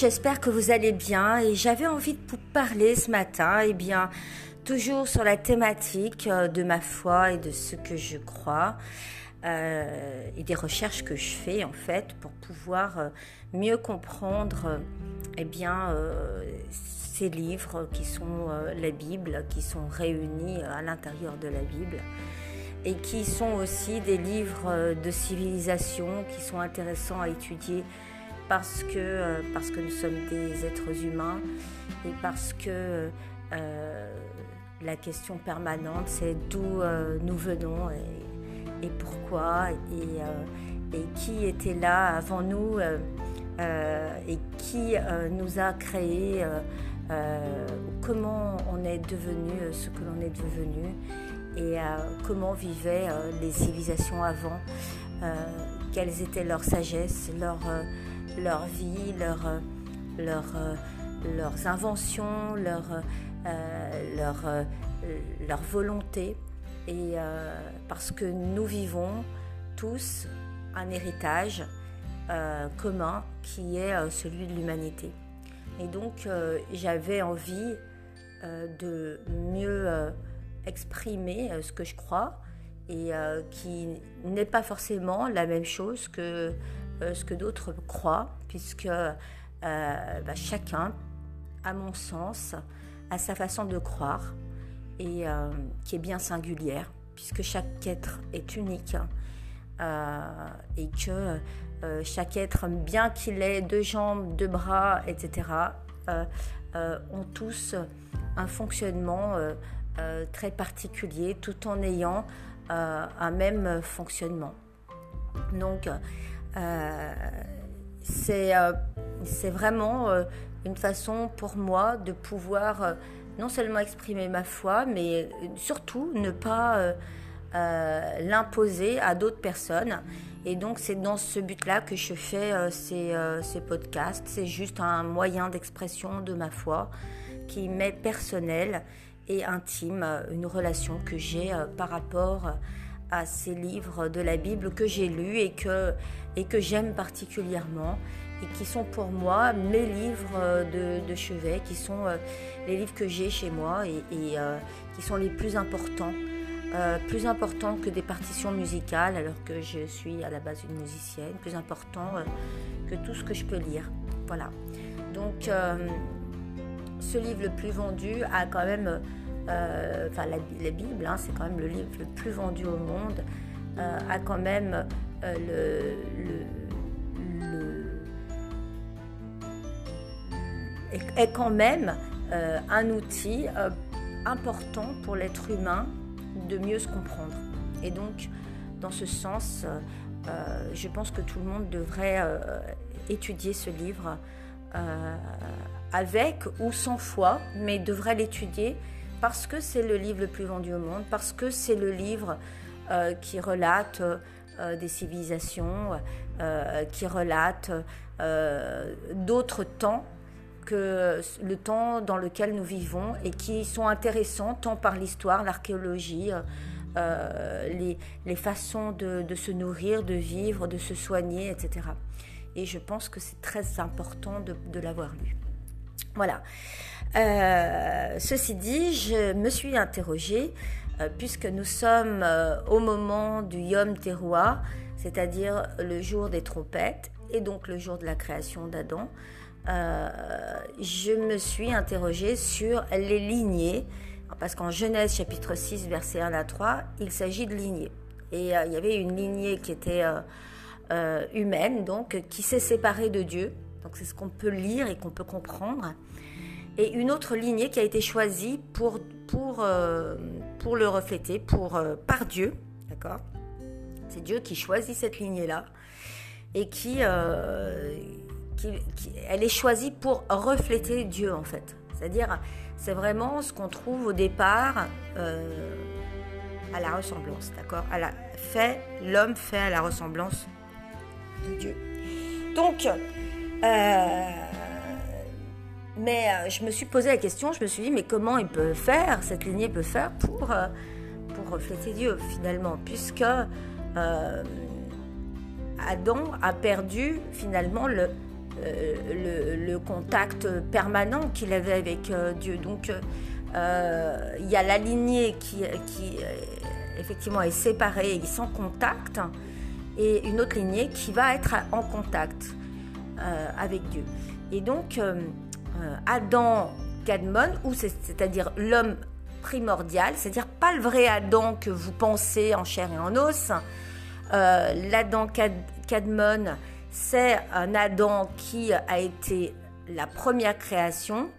J'espère que vous allez bien et j'avais envie de vous parler ce matin, eh bien, toujours sur la thématique euh, de ma foi et de ce que je crois euh, et des recherches que je fais en fait pour pouvoir euh, mieux comprendre eh bien, ces livres qui sont la Bible, qui sont réunis à l'intérieur de la Bible et qui sont aussi des livres de civilisation qui sont intéressants à étudier parce que, euh, parce que nous sommes des êtres humains et parce que euh, la question permanente, c'est d'où euh, nous venons et, pourquoi et, et, qui était là avant nous et qui nous a créés, comment on est devenu ce que l'on est devenu et comment vivaient les civilisations avant, quelles étaient leurs sagesses, leurs leur vie, leur, euh, leur, euh, leurs inventions, leur, euh, leur, leur volonté. Et parce que nous vivons tous un héritage commun qui est celui de l'humanité. Et donc j'avais envie de mieux exprimer ce que je crois et qui n'est pas forcément la même chose que euh, ce que d'autres croient, puisque euh, bah, chacun, à mon sens, a sa façon de croire et euh, qui est bien singulière, puisque chaque être est unique et que chaque être, bien qu'il ait deux jambes, deux bras, etc., ont tous un fonctionnement très particulier tout en ayant un même fonctionnement. Donc, euh, euh, c'est vraiment euh, une façon pour moi de pouvoir non seulement exprimer ma foi, mais surtout ne pas l'imposer à d'autres personnes. Et donc c'est dans ce but-là que je fais ces, ces, podcasts. C'est juste un moyen d'expression de ma foi qui m'est personnel et intime, une relation que j'ai par rapport à ces livres de la Bible que j'ai lus et que, et que j'aime particulièrement et qui sont pour moi mes livres de, chevet, qui sont euh, les livres que j'ai chez moi et, euh, qui sont les plus importants, euh, plus importants que des partitions musicales alors que je suis à la base une musicienne, plus important que tout ce que je peux lire. Voilà. Donc ce livre le plus vendu a quand même euh, enfin la, Bible, hein, c'est quand même le livre le plus vendu au monde, euh, a quand même euh, le, est, quand même un outil important pour l'être humain de mieux se comprendre. Et donc, dans ce sens, je pense que tout le monde devrait étudier ce livre avec ou sans foi, mais devrait l'étudier parce que c'est le livre le plus vendu au monde, parce que c'est le livre euh, qui relate euh, des civilisations, euh, qui relate d'autres temps que le temps dans lequel nous vivons et qui sont intéressants tant par l'histoire, l'archéologie, les, façons de, se nourrir, de vivre, de se soigner, etc. Et je pense que c'est très important de l'avoir lu. Voilà. Euh, ceci dit, je me suis interrogée, euh, puisque nous sommes euh, au moment du Yom Teruah, c'est-à-dire le jour des trompettes, et donc le jour de la création d'Adam, je me suis interrogée sur les lignées, parce qu'en Genèse chapitre 6, verset 1 à 3, il s'agit de lignées. Et il y avait une lignée qui était humaine, donc qui s'est séparée de Dieu. Donc c'est ce qu'on peut lire et qu'on peut comprendre et une autre lignée qui a été choisie pour, pour, euh, pour le refléter pour, euh, par Dieu. D'accord? C'est Dieu qui choisit cette lignée-là et euh, qui, qui, Elle est choisie pour refléter Dieu en fait. C'est-à-dire, c'est vraiment ce qu'on trouve au départ à la ressemblance. D'accord? Fait, L'homme fait à la ressemblance de Dieu. Donc, mais euh, je me suis posé la question, je me suis dit, mais comment il peut faire, cette lignée peut faire pour, euh, pour refléter Dieu finalement, puisque euh, Adam a perdu finalement le, le, contact permanent qu'il avait avec Dieu. Donc il y a la lignée qui, qui effectivement est séparée et sans contact, et une autre lignée qui va être en contact avec Dieu. Et donc Adam Cadmon, ou c'est-à-dire l'homme primordial, c'est-à-dire pas le vrai Adam que vous pensez en chair et en os. Euh, L'Adam Cadmon, c'est un Adam qui a été la première création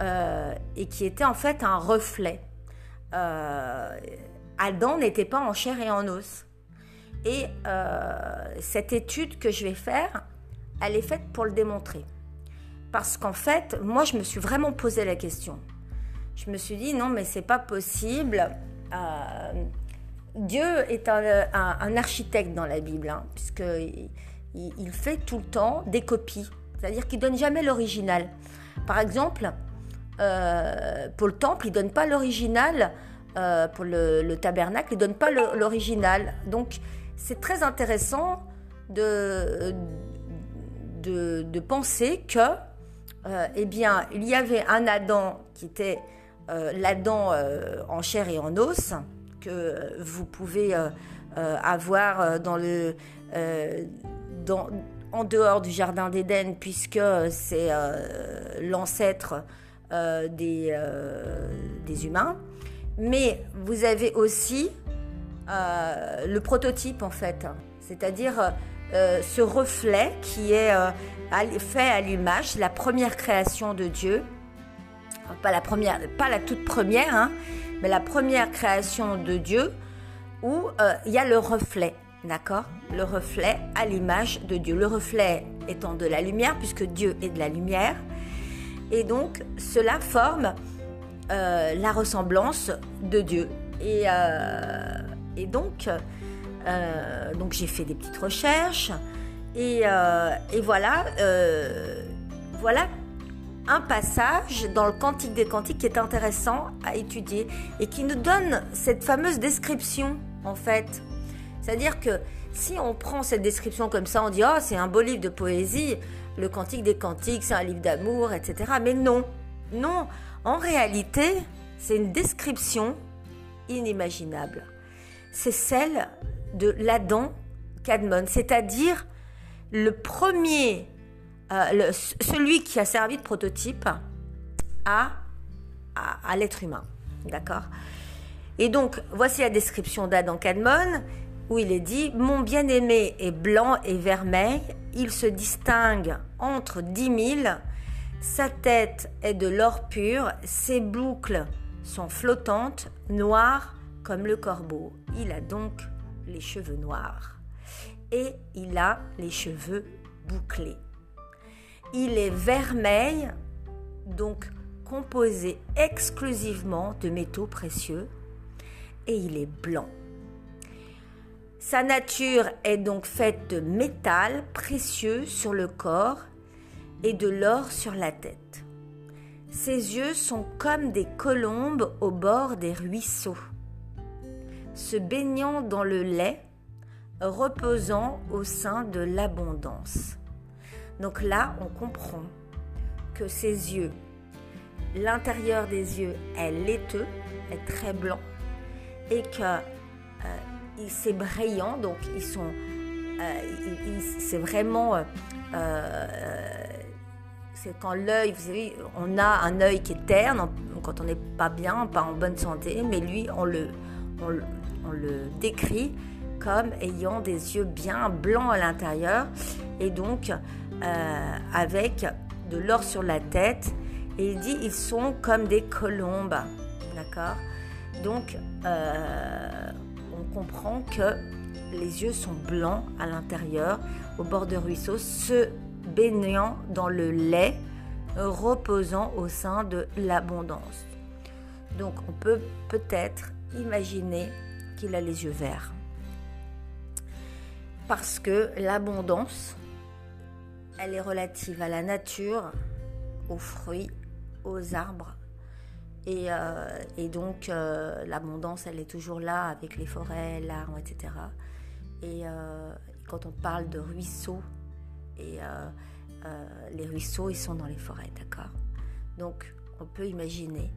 euh, et qui était en fait un reflet. Euh, Adam n'était pas en chair et en os. Et cette étude que je vais faire, elle est faite pour le démontrer. Parce qu'en fait, moi, je me suis vraiment posé la question je me suis dit non mais c'est pas possible. Euh, Dieu est un, architecte dans la Bible, hein, puisque il, fait tout le temps des copies, c'est-à-dire qu'il donne jamais l'original. Par exemple, euh, pour le temple, il donne pas l'original. Euh, pour le, tabernacle, il donne pas l'original. Donc, c'est très intéressant de, de penser que, eh bien, il y avait un Adam qui était euh, l'Adam euh, en chair et en os que vous pouvez euh, avoir en dehors du Jardin d'Éden, puisque c'est l'ancêtre des humains. Mais vous avez aussi le prototype en fait, c'est-à-dire ce reflet qui est fait à l'image, la première création de Dieu, pas la première, pas la toute première, hein, mais la première création de Dieu où euh, il y a le reflet, d'accord? Le reflet à l'image de Dieu. Le reflet étant de la lumière, puisque Dieu est de la lumière. Et donc, cela forme euh, la ressemblance de Dieu. Et, euh, et donc, donc j'ai fait des petites recherches. Et, et voilà, voilà un passage dans le Cantique des Cantiques qui est intéressant à étudier et qui nous donne cette fameuse description en fait. C'est-à-dire que si on prend cette description comme ça, on dit oh c'est un beau livre de poésie, le Cantique des Cantiques c'est un livre d'amour, etc. Mais non, non, en réalité c'est une description inimaginable. C'est celle de l'Adam Cadmon, c'est-à-dire le premier euh, celui qui a servi de prototype à, l'être humain. D'accord? Et donc, voici la description d'Adam Cadmon, où il est dit Mon bien-aimé est blanc et vermeil, il se distingue entre dix mille, sa tête est de l'or pur, ses boucles sont flottantes, noires comme le corbeau. Il a donc les cheveux noirs et il a les cheveux bouclés. Il est vermeil, donc composé exclusivement de métaux précieux, et il est blanc. Sa nature est donc faite de métal précieux sur le corps et de l'or sur la tête. Ses yeux sont comme des colombes au bord des ruisseaux, se baignant dans le lait, reposant au sein de l'abondance. Donc là, on comprend que ses yeux, l'intérieur des yeux est laiteux, est très blanc, et que euh, c'est brillant, donc ils sont, euh, c'est vraiment, euh, c'est quand l'œil, vous savez, on a un œil qui est terne quand on n'est pas bien, pas en bonne santé, mais lui, on le, on le décrit comme ayant des yeux bien blancs à l'intérieur et donc euh, avec de l'or sur la tête. Et il dit ils sont comme des colombes. D'accord? Donc, euh, on comprend que les yeux sont blancs à l'intérieur, au bord de ruisseau, se baignant dans le lait, reposant au sein de l'abondance. Donc, on peut peut-être imaginer qu'il a les yeux verts. Parce que l'abondance, elle est relative à la nature, aux fruits, aux arbres. Et, euh, donc euh, l'abondance, elle est toujours là avec les forêts, l'arbre, etc. Et euh, quand on parle de ruisseaux, et les ruisseaux, ils sont dans les forêts, d'accord? Donc, on peut imaginer,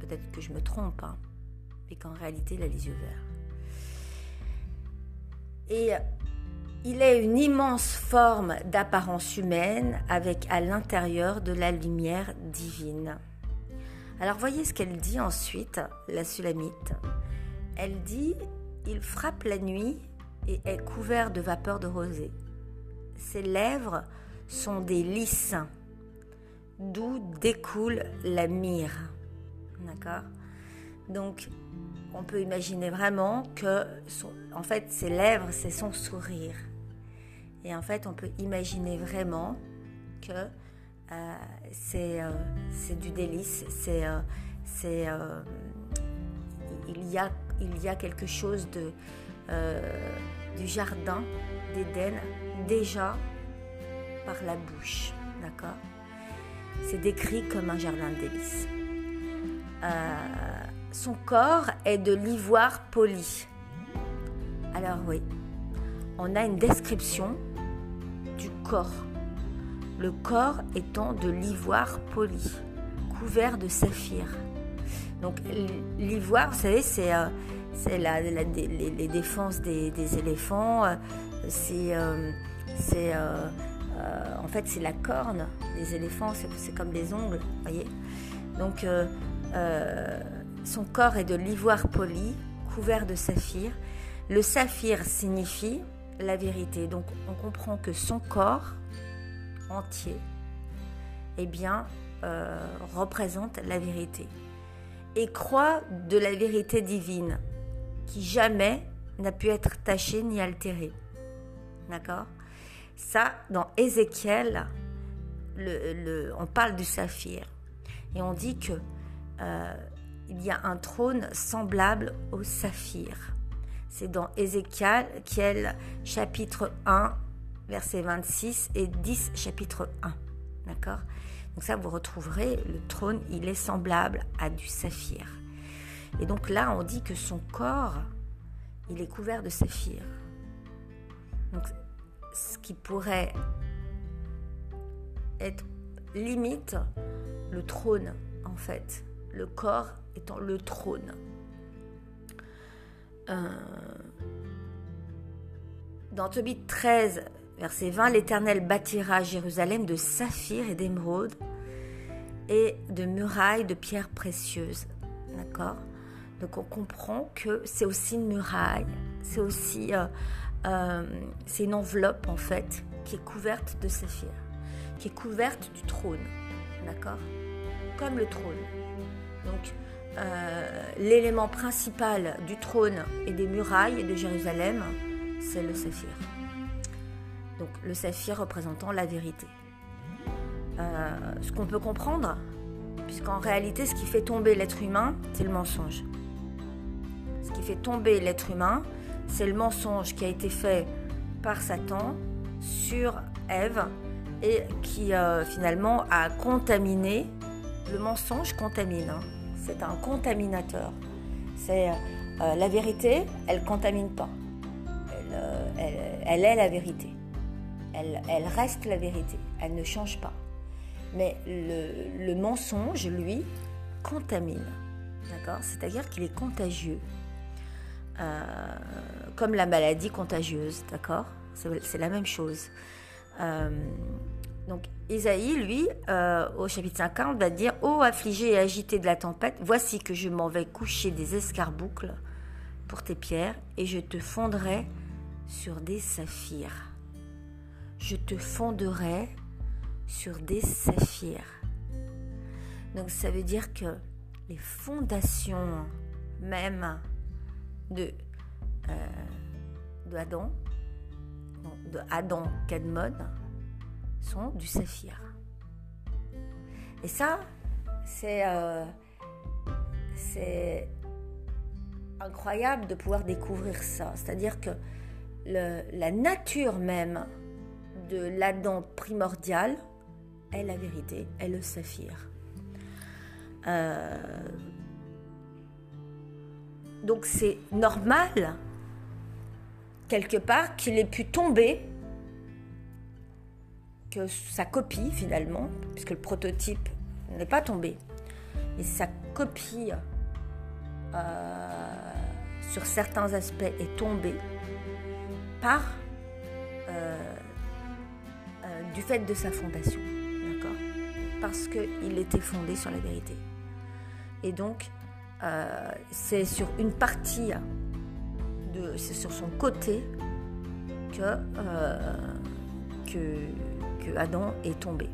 peut-être que je me trompe, hein, mais qu'en réalité, il a les yeux verts. Et il est une immense forme d'apparence humaine avec à l'intérieur de la lumière divine. Alors voyez ce qu'elle dit ensuite, la Sulamite. Elle dit, il frappe la nuit et est couvert de vapeur de rosée. Ses lèvres sont des lys, d'où découle la myrrhe. D'accord? Donc on peut imaginer vraiment que, en fait, ses lèvres, c'est son sourire. Et en fait, on peut imaginer vraiment que euh, euh, c'est du délice, c'est euh, c'est il, y a, il y a quelque chose de, du jardin d'Éden déjà par la bouche, d'accord? C'est décrit comme un jardin de délices. Son corps est de l'ivoire poli. Alors oui, on a une description du corps. Le corps étant de l'ivoire poli, couvert de saphir. Donc l'ivoire, vous savez, c'est euh, les, défenses des, éléphants. Euh, c'est euh, en fait c'est la corne des éléphants. C'est comme des ongles, voyez. Donc son corps est de l'ivoire poli, couvert de saphir. Le saphir signifie la vérité. Donc on comprend que son corps entier eh bien, euh, représente la vérité et croit de la vérité divine qui jamais n'a pu être tachée ni altérée. D'accord? Ça, dans Ézéchiel, on parle du saphir et on dit que euh, il y a un trône semblable au saphir. C'est dans Ézéchiel chapitre 1, verset 26 et 10 chapitre 1. D'accord? Donc ça, vous retrouverez, le trône, il est semblable à du saphir. Et donc là, on dit que son corps, il est couvert de saphir. Donc, ce qui pourrait être limite le trône, en fait. Le corps étant le trône. Euh, dans Tobit 13, verset 20, l'Éternel bâtira Jérusalem de saphir et d'émeraude et de murailles de pierres précieuses. D'accord? Donc on comprend que c'est aussi une muraille, c'est aussi euh, euh, une enveloppe en fait qui est couverte de saphir, qui est couverte du trône. D'accord? Comme le trône. Donc euh, l'élément principal du trône et des murailles de Jérusalem, c'est le saphir. Donc le saphir représentant la vérité. Euh, ce qu'on peut comprendre, puisqu'en réalité, ce qui fait tomber l'être humain, c'est le mensonge. Ce qui fait tomber l'être humain, c'est le mensonge qui a été fait par Satan sur Ève et qui euh, finalement a contaminé. Le mensonge contamine. Hein c'est un contaminateur. C'est euh, la vérité, elle contamine pas. Elle, euh, est la vérité. Elle, reste la vérité. Elle ne change pas. Mais le, mensonge, lui, contamine. D'accord? C'est-à-dire qu'il est contagieux. Euh, comme la maladie contagieuse, d'accord? C'est la même chose. Donc Isaïe, lui, euh, au chapitre 50, va dire Ô affligé et agité de la tempête, voici que je m'en vais coucher des escarboucles pour tes pierres, et je te fondrai sur des saphirs. Je te fonderai sur des saphirs. Donc ça veut dire que les fondations même de, euh, de Adam, de sont du saphir. Et ça, c'est euh, c'est incroyable de pouvoir découvrir ça. C'est-à-dire que la nature même de l'Adam primordial est la vérité, est le saphir. Euh, donc c'est normal, quelque part, qu'il ait pu tomber sa copie finalement, puisque le prototype n'est pas tombé, mais sa copie euh, sur certains aspects est tombée par euh, euh, du fait de sa fondation, d'accord? Parce qu'il était fondé sur la vérité. Et donc, c'est sur une partie, de, c'est sur son côté que, que Adam est tombé.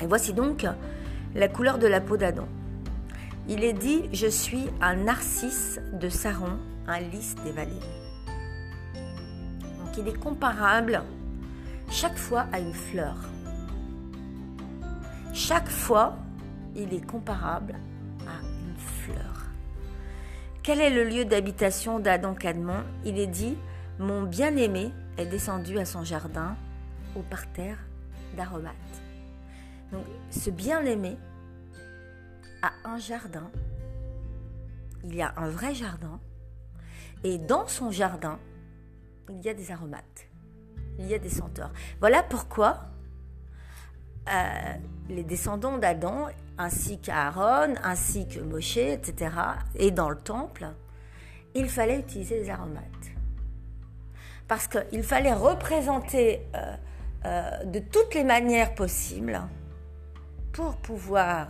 Et voici donc la couleur de la peau d'Adam. Il est dit Je suis un narcisse de Saron, un lys des vallées. Donc il est comparable chaque fois à une fleur. Chaque fois, il est comparable à une fleur. Quel est le lieu d'habitation d'Adam Cadmon Il est dit Mon bien-aimé est descendu à son jardin au parterre d'aromates. Donc, ce bien-aimé a un jardin. Il y a un vrai jardin. Et dans son jardin, il y a des aromates. Il y a des senteurs. Voilà pourquoi euh, les descendants d'Adam, ainsi qu'Aaron, ainsi que Moshe, etc., et dans le temple, il fallait utiliser des aromates. Parce qu'il fallait représenter euh, euh, de toutes les manières possibles pour pouvoir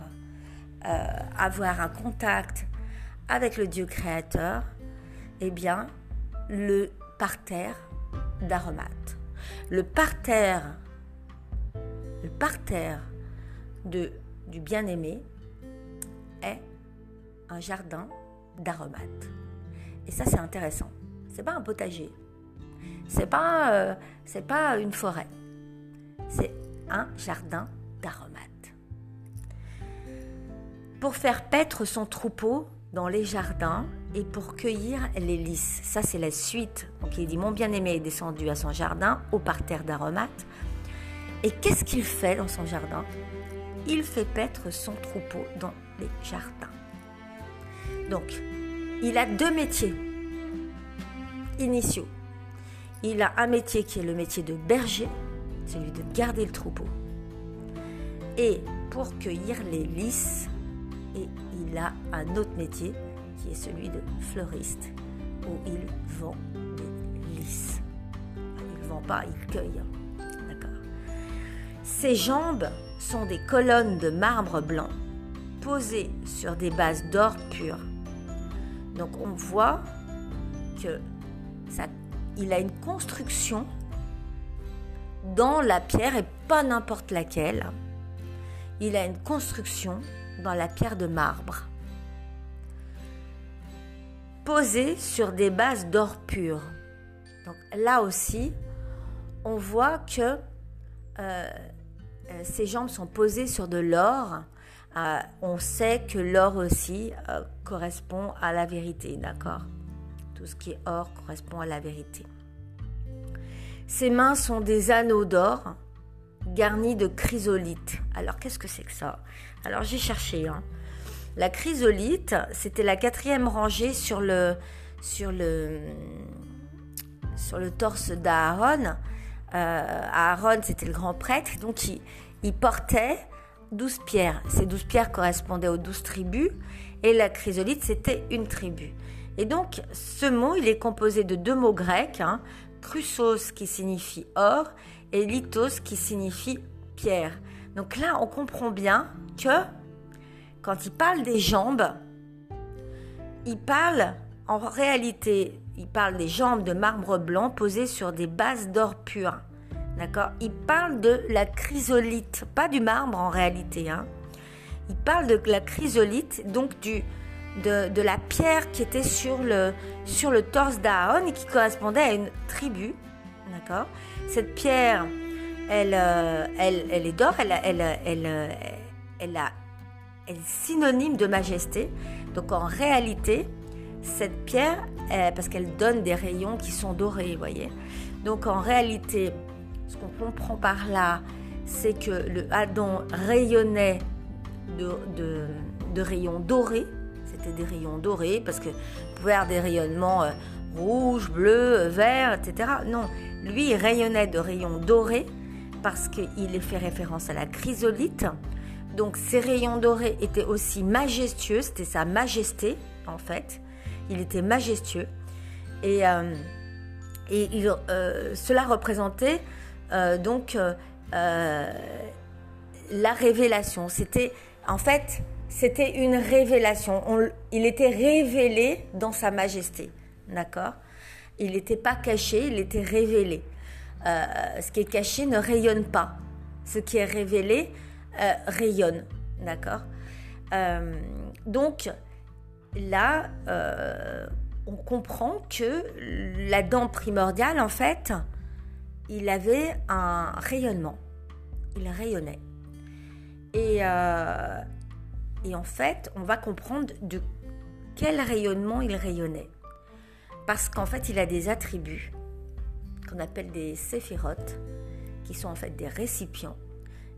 euh, avoir un contact avec le Dieu créateur, eh bien, le parterre d'aromates. Le parterre, le parterre du bien-aimé est un jardin d'aromates. Et ça, c'est intéressant. C'est pas un potager. C'est pas, euh, pas une forêt c'est un jardin d'aromates. Pour faire paître son troupeau dans les jardins et pour cueillir les lys. Ça, c'est la suite. Donc, il dit Mon bien-aimé est descendu à son jardin, au parterre d'aromates. Et qu'est-ce qu'il fait dans son jardin? Il fait paître son troupeau dans les jardins. Donc, il a deux métiers initiaux. Il a un métier qui est le métier de berger celui de garder le troupeau. Et pour cueillir les lys, et il a un autre métier qui est celui de fleuriste, où il vend des lys. Il ne vend pas, il cueille. D'accord. Ses jambes sont des colonnes de marbre blanc posées sur des bases d'or pur. Donc on voit que il a une construction dans la pierre et pas n'importe laquelle. Il a une construction dans la pierre de marbre, posée sur des bases d'or pur. Donc là aussi, on voit que euh, euh, ses jambes sont posées sur de l'or. Euh, on sait que l'or aussi correspond à la vérité, d'accord? Tout ce qui est or correspond à la vérité. Ses mains sont des anneaux d'or garnis de chrysolite. Alors qu'est-ce que c'est que ça? Alors j'ai cherché. Hein. La chrysolite, c'était la quatrième rangée sur le, sur le, sur le torse d'Aaron. Euh, Aaron, c'était le grand prêtre, donc il, portait douze pierres. Ces douze pierres correspondaient aux douze tribus, et la chrysolite, c'était une tribu. Et donc, ce mot, il est composé de deux mots grecs, hein, chrysos qui signifie or et lithos qui signifie pierre. Donc là, on comprend bien que quand il parle des jambes, il parle en réalité, il parle des jambes de marbre blanc posées sur des bases d'or pur. D'accord? Il parle de la chrysolite, pas du marbre en réalité. Hein. Il parle de la chrysolite, donc du, de, la pierre qui était sur le, sur le torse d'Aaron et qui correspondait à une tribu. D'accord? Cette pierre, elle, euh, elle, elle est d'or, elle, elle, elle, elle, a, elle est synonyme de majesté. Donc en réalité, cette pierre, parce qu'elle donne des rayons qui sont dorés, vous voyez? Donc en réalité, ce qu'on comprend par là, c'est que le Adam rayonnait de, de rayons dorés des rayons dorés parce que vous pouvez avoir des rayonnements euh, rouges, bleus, verts, etc. Non, lui, il rayonnait de rayons dorés parce qu'il fait référence à la chrysolite. Donc ces rayons dorés étaient aussi majestueux, c'était sa majesté en fait. Il était majestueux. Et, euh, et euh, cela représentait euh, donc la révélation. C'était en fait c'était une révélation. il était révélé dans sa majesté. D'accord? Il n'était pas caché, il était révélé. Euh, ce qui est caché ne rayonne pas. Ce qui est révélé euh, rayonne. D'accord? Euh, Donc, là, on comprend que l'Adam primordial, en fait, il avait un rayonnement. Il rayonnait. Et, et en fait, on va comprendre de quel rayonnement il rayonnait. Parce qu'en fait, il a des attributs qu'on appelle des séphirotes, qui sont en fait des récipients.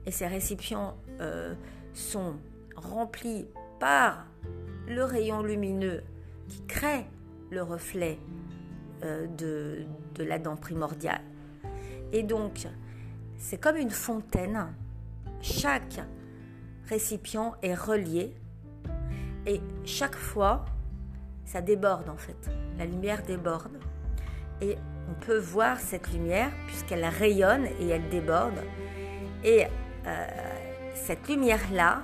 Et ces récipients euh, sont remplis par le rayon lumineux qui crée le reflet euh, de, de la dent primordiale. Et donc, c'est comme une fontaine. Chaque récipient est relié et chaque fois, ça déborde en fait. La lumière déborde et on peut voir cette lumière puisqu'elle rayonne et elle déborde. Et euh, cette lumière-là,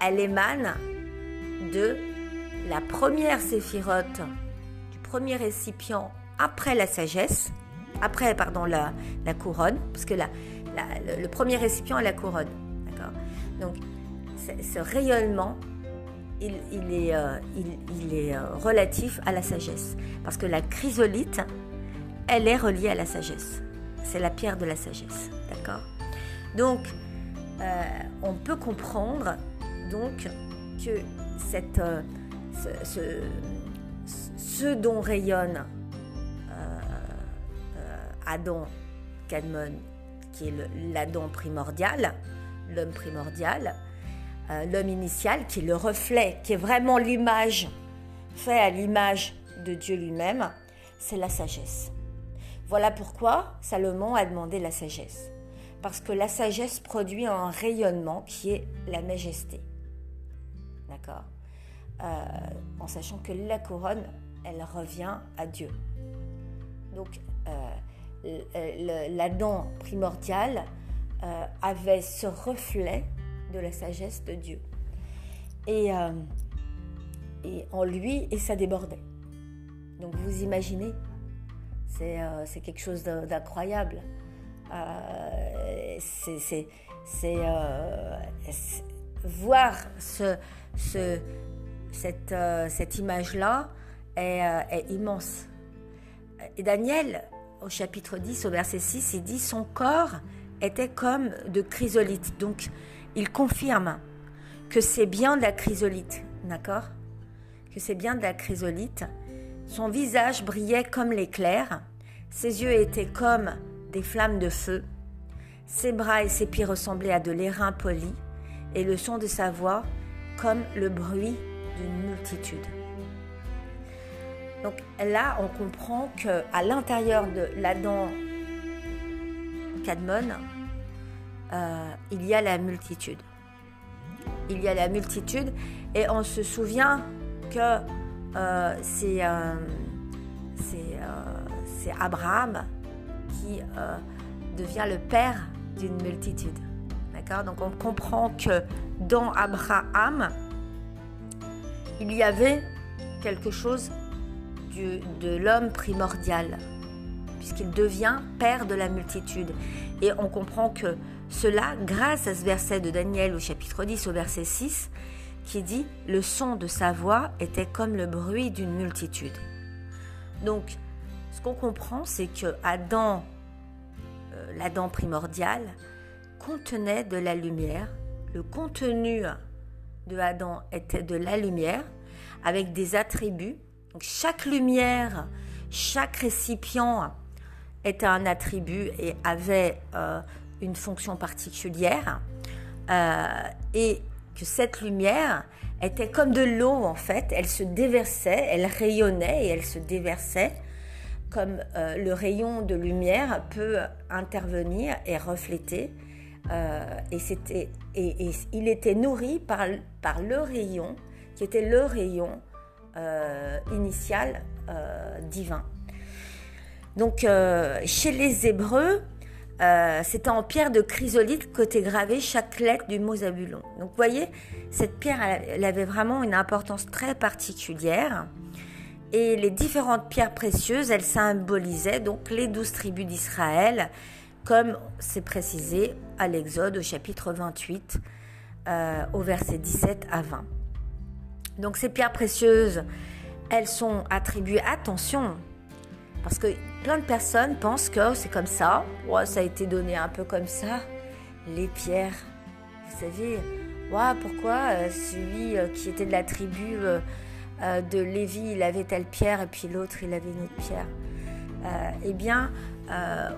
elle émane de la première séphirote, du premier récipient après la sagesse, après pardon la, la couronne, parce que la, le, premier récipient est la couronne. D'accord? Donc ce rayonnement, il, est, euh, euh, relatif à la sagesse. Parce que la chrysolite, elle est reliée à la sagesse. C'est la pierre de la sagesse. D'accord? Donc, euh, on peut comprendre donc que ce, dont rayonne Adam Cadmon, qui est l'Adam primordial, l'homme primordial, euh, l'homme initial, qui est le reflet, qui est vraiment l'image, fait à l'image de Dieu lui-même, c'est la sagesse. Voilà pourquoi Salomon a demandé la sagesse. Parce que la sagesse produit un rayonnement qui est la majesté. D'accord? Euh, En sachant que la couronne, elle revient à Dieu. Donc, euh, l'Adam primordial avait ce reflet de la sagesse de Dieu. Et, euh, et en lui, et ça débordait. Donc vous imaginez, c'est euh, quelque chose d'incroyable. Euh, c'est voir ce, ce, cette, image-là est, est, immense. Et Daniel, au chapitre 10, au verset 6, il dit Son corps était comme de chrysolite. Donc, il confirme que c'est bien de la chrysolite, d'accord? Que c'est bien de la chrysolite. Son visage brillait comme l'éclair, ses yeux étaient comme des flammes de feu, ses bras et ses pieds ressemblaient à de l'airain poli, et le son de sa voix comme le bruit d'une multitude. Donc là, on comprend que à l'intérieur de l'Adam Cadmon, euh, il y a la multitude. Il y a la multitude et on se souvient que euh, euh, c'est Abraham qui devient le père d'une multitude. D'accord? Donc on comprend que dans Abraham, il y avait quelque chose de l'homme primordial, puisqu'il devient père de la multitude. Et on comprend que cela grâce à ce verset de Daniel au chapitre 10 au verset 6 qui dit Le son de sa voix était comme le bruit d'une multitude. Donc, ce qu'on comprend, c'est que Adam, euh, l'Adam primordial, contenait de la lumière. Le contenu de Adam était de la lumière avec des attributs. Chaque lumière, chaque récipient était un attribut et avait euh, une fonction particulière euh, et que cette lumière était comme de l'eau en fait, elle se déversait, elle rayonnait et elle se déversait comme euh, le rayon de lumière peut intervenir et refléter. Euh, et, c'était, et, il était nourri par, le rayon, qui était le rayon initial divin. Donc, chez les Hébreux, c'était en pierre de chrysolite qu'était gravé chaque lettre du mot Zabulon. Donc, vous voyez, cette pierre, elle avait vraiment une importance très particulière. Et les différentes pierres précieuses, elles symbolisaient donc les douze tribus d'Israël, comme c'est précisé à l'Exode au chapitre 28, euh, au verset 17 à 20. Donc ces pierres précieuses, elles sont attribuées, attention, parce que plein de personnes pensent que c'est comme ça, ça a été donné un peu comme ça, les pierres. Vous savez, pourquoi euh, celui euh, qui était de la tribu euh, de Lévi, il avait telle pierre et puis l'autre, il avait une autre pierre. Eh bien,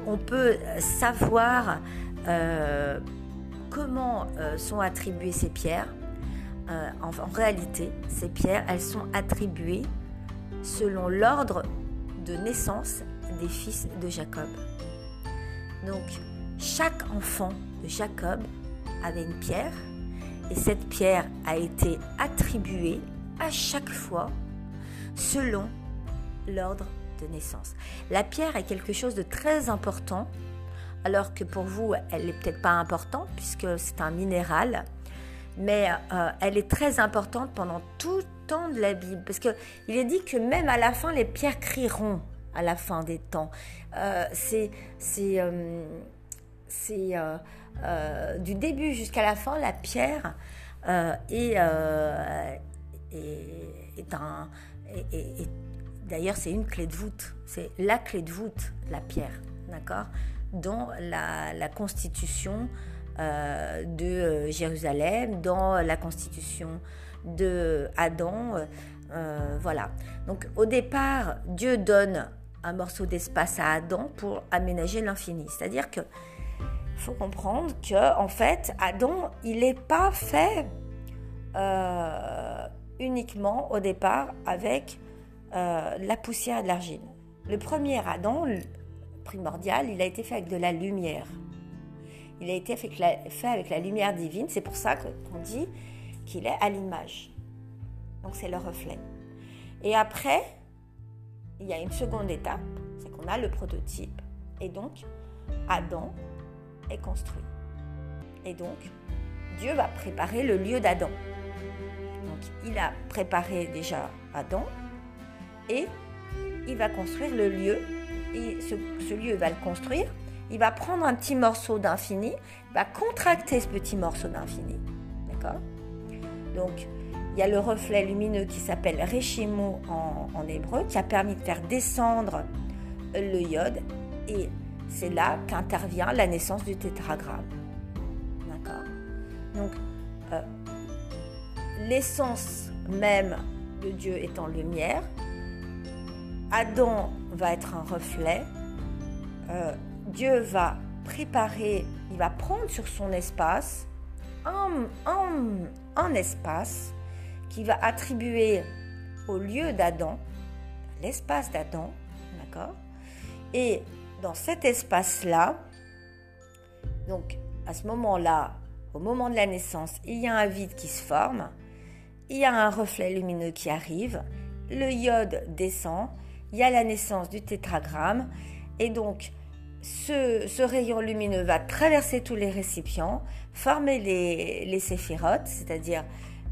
on peut savoir comment sont attribuées ces pierres. En, en, réalité, ces pierres, elles sont attribuées selon l'ordre de naissance des fils de Jacob. Donc, chaque enfant de Jacob avait une pierre et cette pierre a été attribuée à chaque fois selon l'ordre de naissance. La pierre est quelque chose de très important, alors que pour vous, elle n'est peut-être pas importante puisque c'est un minéral, mais euh, elle est très importante pendant tout le temps de la Bible, parce qu'il est dit que même à la fin, les pierres crieront à la fin des temps. Euh, c'est euh, du début jusqu'à la fin, la pierre est est, un. D'ailleurs, c'est une clé de voûte. C'est la clé de voûte, la pierre, d'accord? Dans la, constitution euh, de euh, Jérusalem, dans la constitution de Adam. Euh, voilà. Donc, au départ, Dieu donne un morceau d'espace à Adam pour aménager l'infini. C'est-à-dire que faut comprendre que en fait, Adam, il n'est pas fait uniquement au départ avec la poussière et de l'argile. Le premier Adam, primordial, il a été fait avec de la lumière. Il a été fait avec la, lumière divine. C'est pour ça qu'on dit qu'il est à l'image. Donc c'est le reflet. Et après, il y a une seconde étape, c'est qu'on a le prototype. Et donc, Adam est construit. Et donc, Dieu va préparer le lieu d'Adam il a préparé déjà Adam et il va construire le lieu. Et ce, lieu, va le construire. Il va prendre un petit morceau d'infini, va contracter ce petit morceau d'infini. D'accord? Donc, il y a le reflet lumineux qui s'appelle Reshimo en, en, hébreu, qui a permis de faire descendre le iode. Et c'est là qu'intervient la naissance du tétragramme. D'accord? Donc, euh, l'essence même de Dieu étant lumière. Adam va être un reflet. Euh, Dieu va préparer, il va prendre sur son espace un, espace qui va attribuer au lieu d'Adam, l'espace d'Adam, d'accord? Et dans cet espace-là, donc à ce moment-là, au moment de la naissance, il y a un vide qui se forme il y a un reflet lumineux qui arrive, le iode descend, il y a la naissance du tétragramme, et donc ce, rayon lumineux va traverser tous les récipients, former les, séphirotes, c'est-à-dire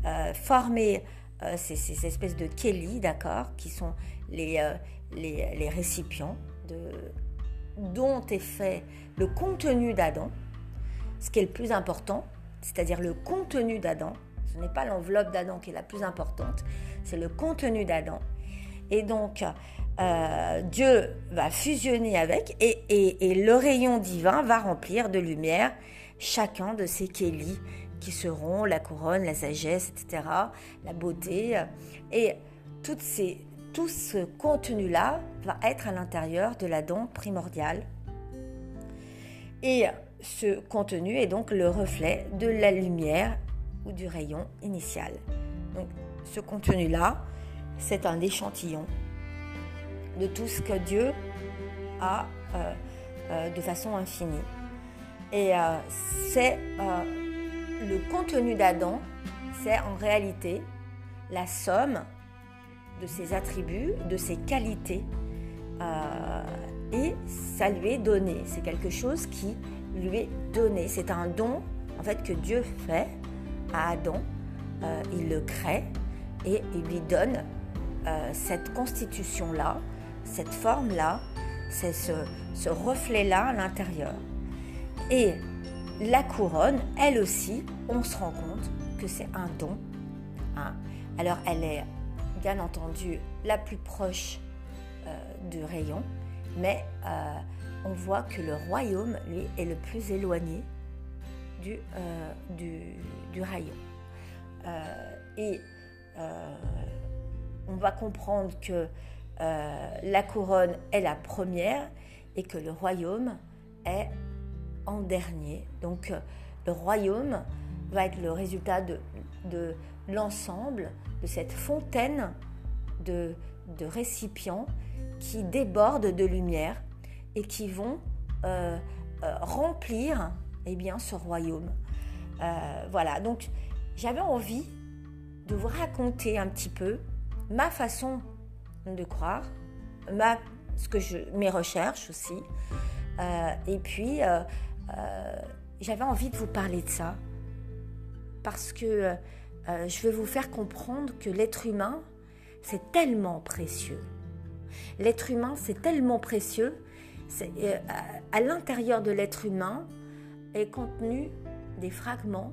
euh, former euh, ces, espèces de kéli, d'accord, qui sont les, euh, les, récipients dont est fait le contenu d'Adam, ce qui est le plus important, c'est-à-dire le contenu d'Adam, ce n'est pas l'enveloppe d'Adam qui est la plus importante, c'est le contenu d'Adam. Et donc, euh, Dieu va fusionner avec et, le rayon divin va remplir de lumière chacun de ces kélis qui seront la couronne, la sagesse, etc., la beauté. Et ces, tout ce contenu-là va être à l'intérieur de l'Adam primordial. Et ce contenu est donc le reflet de la lumière ou du rayon initial. Donc ce contenu-là, c'est un échantillon de tout ce que Dieu à, de façon infinie. Et c'est le contenu d'Adam, c'est en réalité la somme de ses attributs, de ses qualités. et ça lui est donné. C'est quelque chose qui lui est donné. C'est un don en fait que Dieu fait à Adam. Euh, il le crée et il lui donne euh, cette constitution-là, cette forme-là, c'est ce, reflet-là à l'intérieur. Et la couronne, elle aussi, on se rend compte que c'est un don. Hein. Alors elle est bien entendu la plus proche euh, du rayon, mais on voit que le royaume, lui, est le plus éloigné du, euh, rayon. Euh, et euh, on va comprendre que la couronne est la première et que le royaume est en dernier. Donc le royaume va être le résultat de, l'ensemble de cette fontaine de, récipients qui débordent de lumière et qui vont euh, euh, remplir eh bien, ce royaume. Euh, voilà, donc j'avais envie de vous raconter un petit peu ma façon de croire, ma, ce que je, mes recherches aussi. et puis, j'avais envie de vous parler de ça parce que je veux vous faire comprendre que l'être humain, c'est tellement précieux. L'être humain, c'est tellement précieux euh, à l'intérieur de l'être humain est contenu des fragments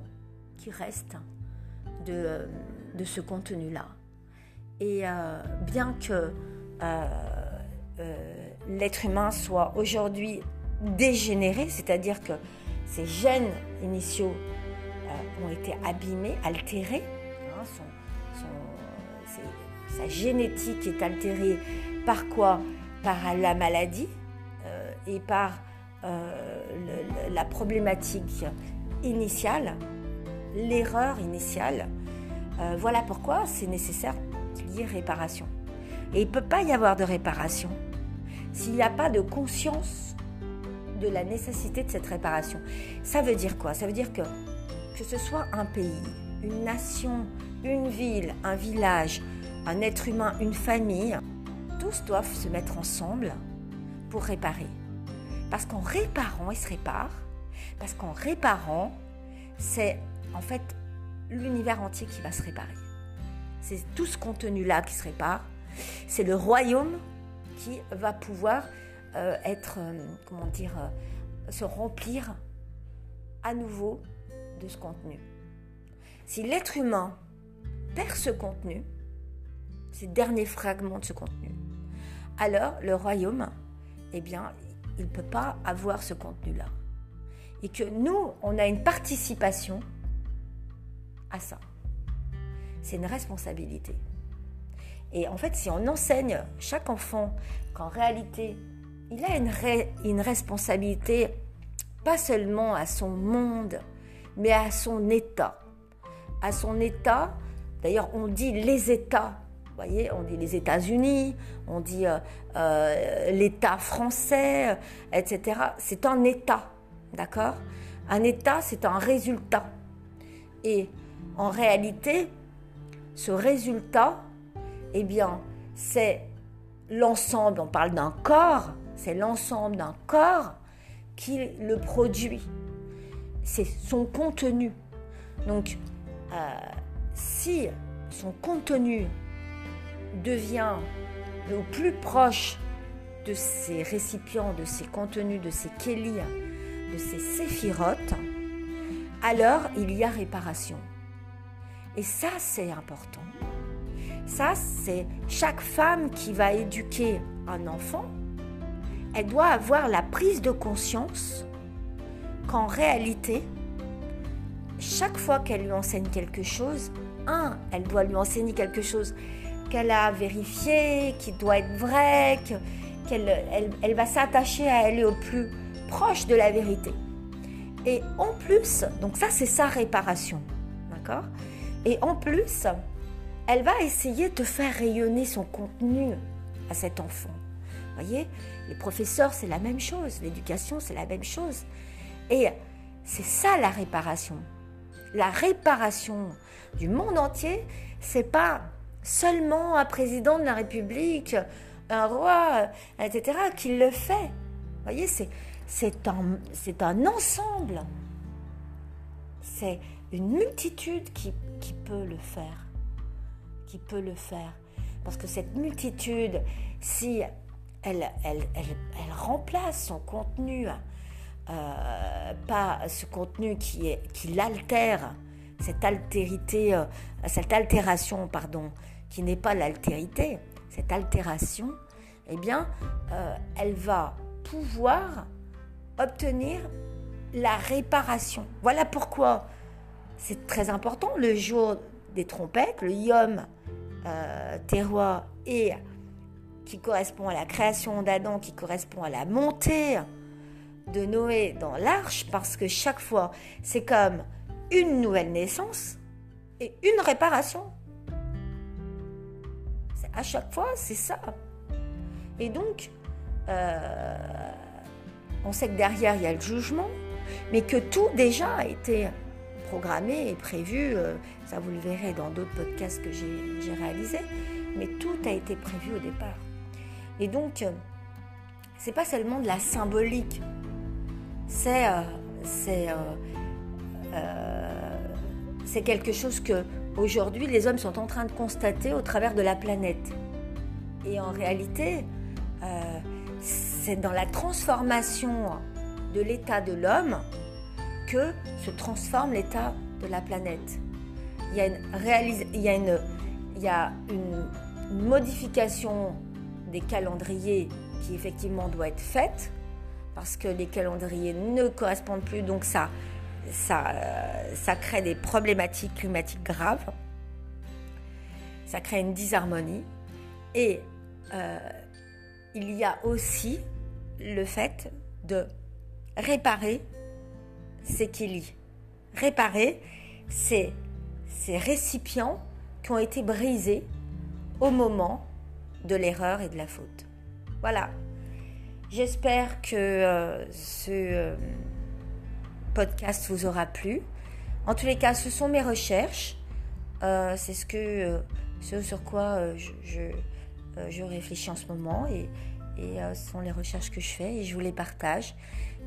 qui restent de, euh, de ce contenu-là. Et euh, bien que l'être humain soit aujourd'hui dégénéré, c'est-à-dire que ses gènes initiaux ont été abîmés, altérés, hein, sa génétique est altérée par quoi? Par la maladie, et par euh, la problématique initiale, l'erreur initiale. Euh, voilà pourquoi c'est nécessaire réparation. Et il ne peut pas y avoir de réparation s'il n'y a pas de conscience de la nécessité de cette réparation. Ça veut dire quoi? Ça veut dire que que ce soit un pays, une nation, une ville, un village, un être humain, une famille, tous doivent se mettre ensemble pour réparer. Parce qu'en réparant, il se répare. Parce qu'en réparant, c'est en fait l'univers entier qui va se réparer. C'est tout ce contenu-là qui se répare. C'est le royaume qui va pouvoir euh, être, euh, comment dire, euh, se remplir à nouveau de ce contenu. Si l'être humain perd ce contenu, ces derniers fragments de ce contenu, alors le royaume, eh bien, il ne peut pas avoir ce contenu-là. Et que nous, on a une participation à ça. C'est une responsabilité. Et en fait, si on enseigne chaque enfant qu'en réalité, il a une, une responsabilité pas seulement à son monde, mais à son état. À son état, d'ailleurs on dit les états voyez, on dit les États-Unis, on dit euh, euh, l'État français, euh, etc. C'est un État, d'accord? Un État, c'est un résultat. Et en réalité, ce résultat, eh bien, c'est l'ensemble, on parle d'un corps, c'est l'ensemble d'un corps qui le produit. C'est son contenu. Donc, si son contenu devient au plus proche de ces récipients, de ces contenus, de ces kélis, de ces séphirotes, alors il y a réparation. Et ça, c'est important. Ça, c'est chaque femme qui va éduquer un enfant, elle doit avoir la prise de conscience qu'en réalité, chaque fois qu'elle lui enseigne quelque chose, un, elle doit lui enseigner quelque chose qu'elle a vérifié, qui doit être vrai, qu'elle elle, va s'attacher à aller au plus proche de la vérité. Et en plus, donc ça c'est sa réparation, d'accord? Et en plus, elle va essayer de faire rayonner son contenu à cet enfant. voyez, les professeurs, c'est la même chose, l'éducation, c'est la même chose. Et c'est ça la réparation. La réparation du monde entier, c'est pas seulement un président de la République, un roi, etc., qui le fait. Vous voyez, c'est un, un ensemble. C'est une multitude qui, qui peut le faire. Qui peut le faire. Parce que cette multitude, si elle, remplace son contenu euh, pas ce contenu qui l'altère, cette altérité, euh, cette altération, pardon, qui n'est pas l'altérité, cette altération, eh bien, euh, elle va pouvoir obtenir la réparation. Voilà pourquoi c'est très important le jour des trompettes, le yom euh, et qui correspond à la création d'Adam, qui correspond à la montée de Noé dans l'arche, parce que chaque fois, c'est comme une nouvelle naissance et une réparation. À chaque fois, c'est ça. Et donc, euh, on sait que derrière, il y a le jugement, mais que tout déjà a été programmé et prévu. Euh, ça, vous le verrez dans d'autres podcasts que j'ai réalisés. Mais tout a été prévu au départ. Et donc, euh, c'est pas seulement de la symbolique. C'est c'est quelque chose que aujourd'hui les hommes sont en train de constater au travers de la planète. Et en réalité, c'est dans la transformation de l'état de l'homme se transforme l'état de la planète. Il y a une, modification des calendriers qui effectivement doit être faite parce que les calendriers ne correspondent plus, donc ça, ça, ça crée des problématiques climatiques graves, ça crée une disharmonie et euh, il y a aussi le fait de réparer ce qu'il y. Réparer ces, ces récipients qui ont été brisés au moment de l'erreur et de la faute. Voilà. J'espère que euh, ce euh, podcast vous aura plu. En tous les cas, ce sont mes recherches. Euh, c'est ce sur quoi je, je réfléchis en ce moment et, euh, ce sont les recherches que je fais et je vous les partage.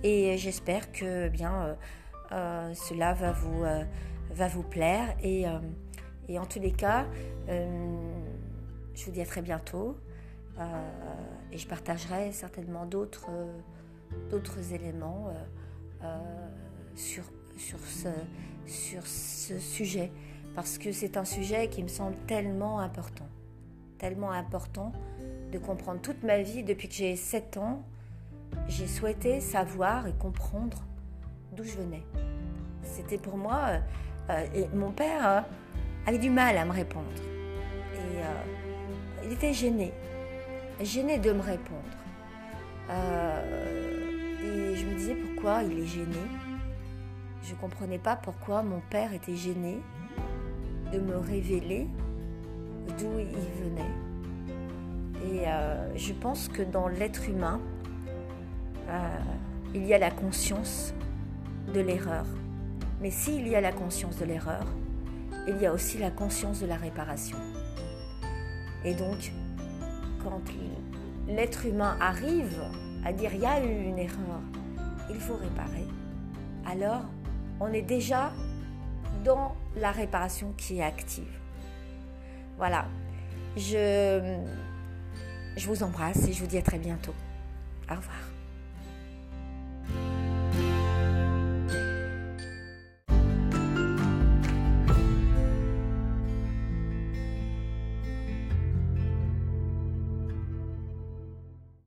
Et j'espère que bien euh, cela va vous, va vous plaire. Et, et, en tous les cas, je vous dis à très bientôt. et je partagerai certainement d'autres d'autres éléments sur, sur, ce, sur ce sujet. Parce que c'est un sujet qui me semble tellement important tellement important de comprendre toute ma vie depuis que j'ai 7 ans. J'ai souhaité savoir et comprendre d'où je venais. C'était pour moi, euh, euh, et mon père euh, avait du mal à me répondre. Et il était gêné, gêné de me répondre. et je me disais pourquoi il est gêné. Je ne comprenais pas pourquoi mon père était gêné de me révéler d'où il venait. Et euh, je pense que dans l'être humain, euh, il y a la conscience de l'erreur. Mais s'il y a la conscience de l'erreur, il y a aussi la conscience de la réparation. Et donc, quand l'être humain arrive à dire il y a eu une erreur, il faut réparer, alors on est déjà dans la réparation qui est active. Voilà. Je, je vous embrasse et je vous dis à très bientôt. Au revoir.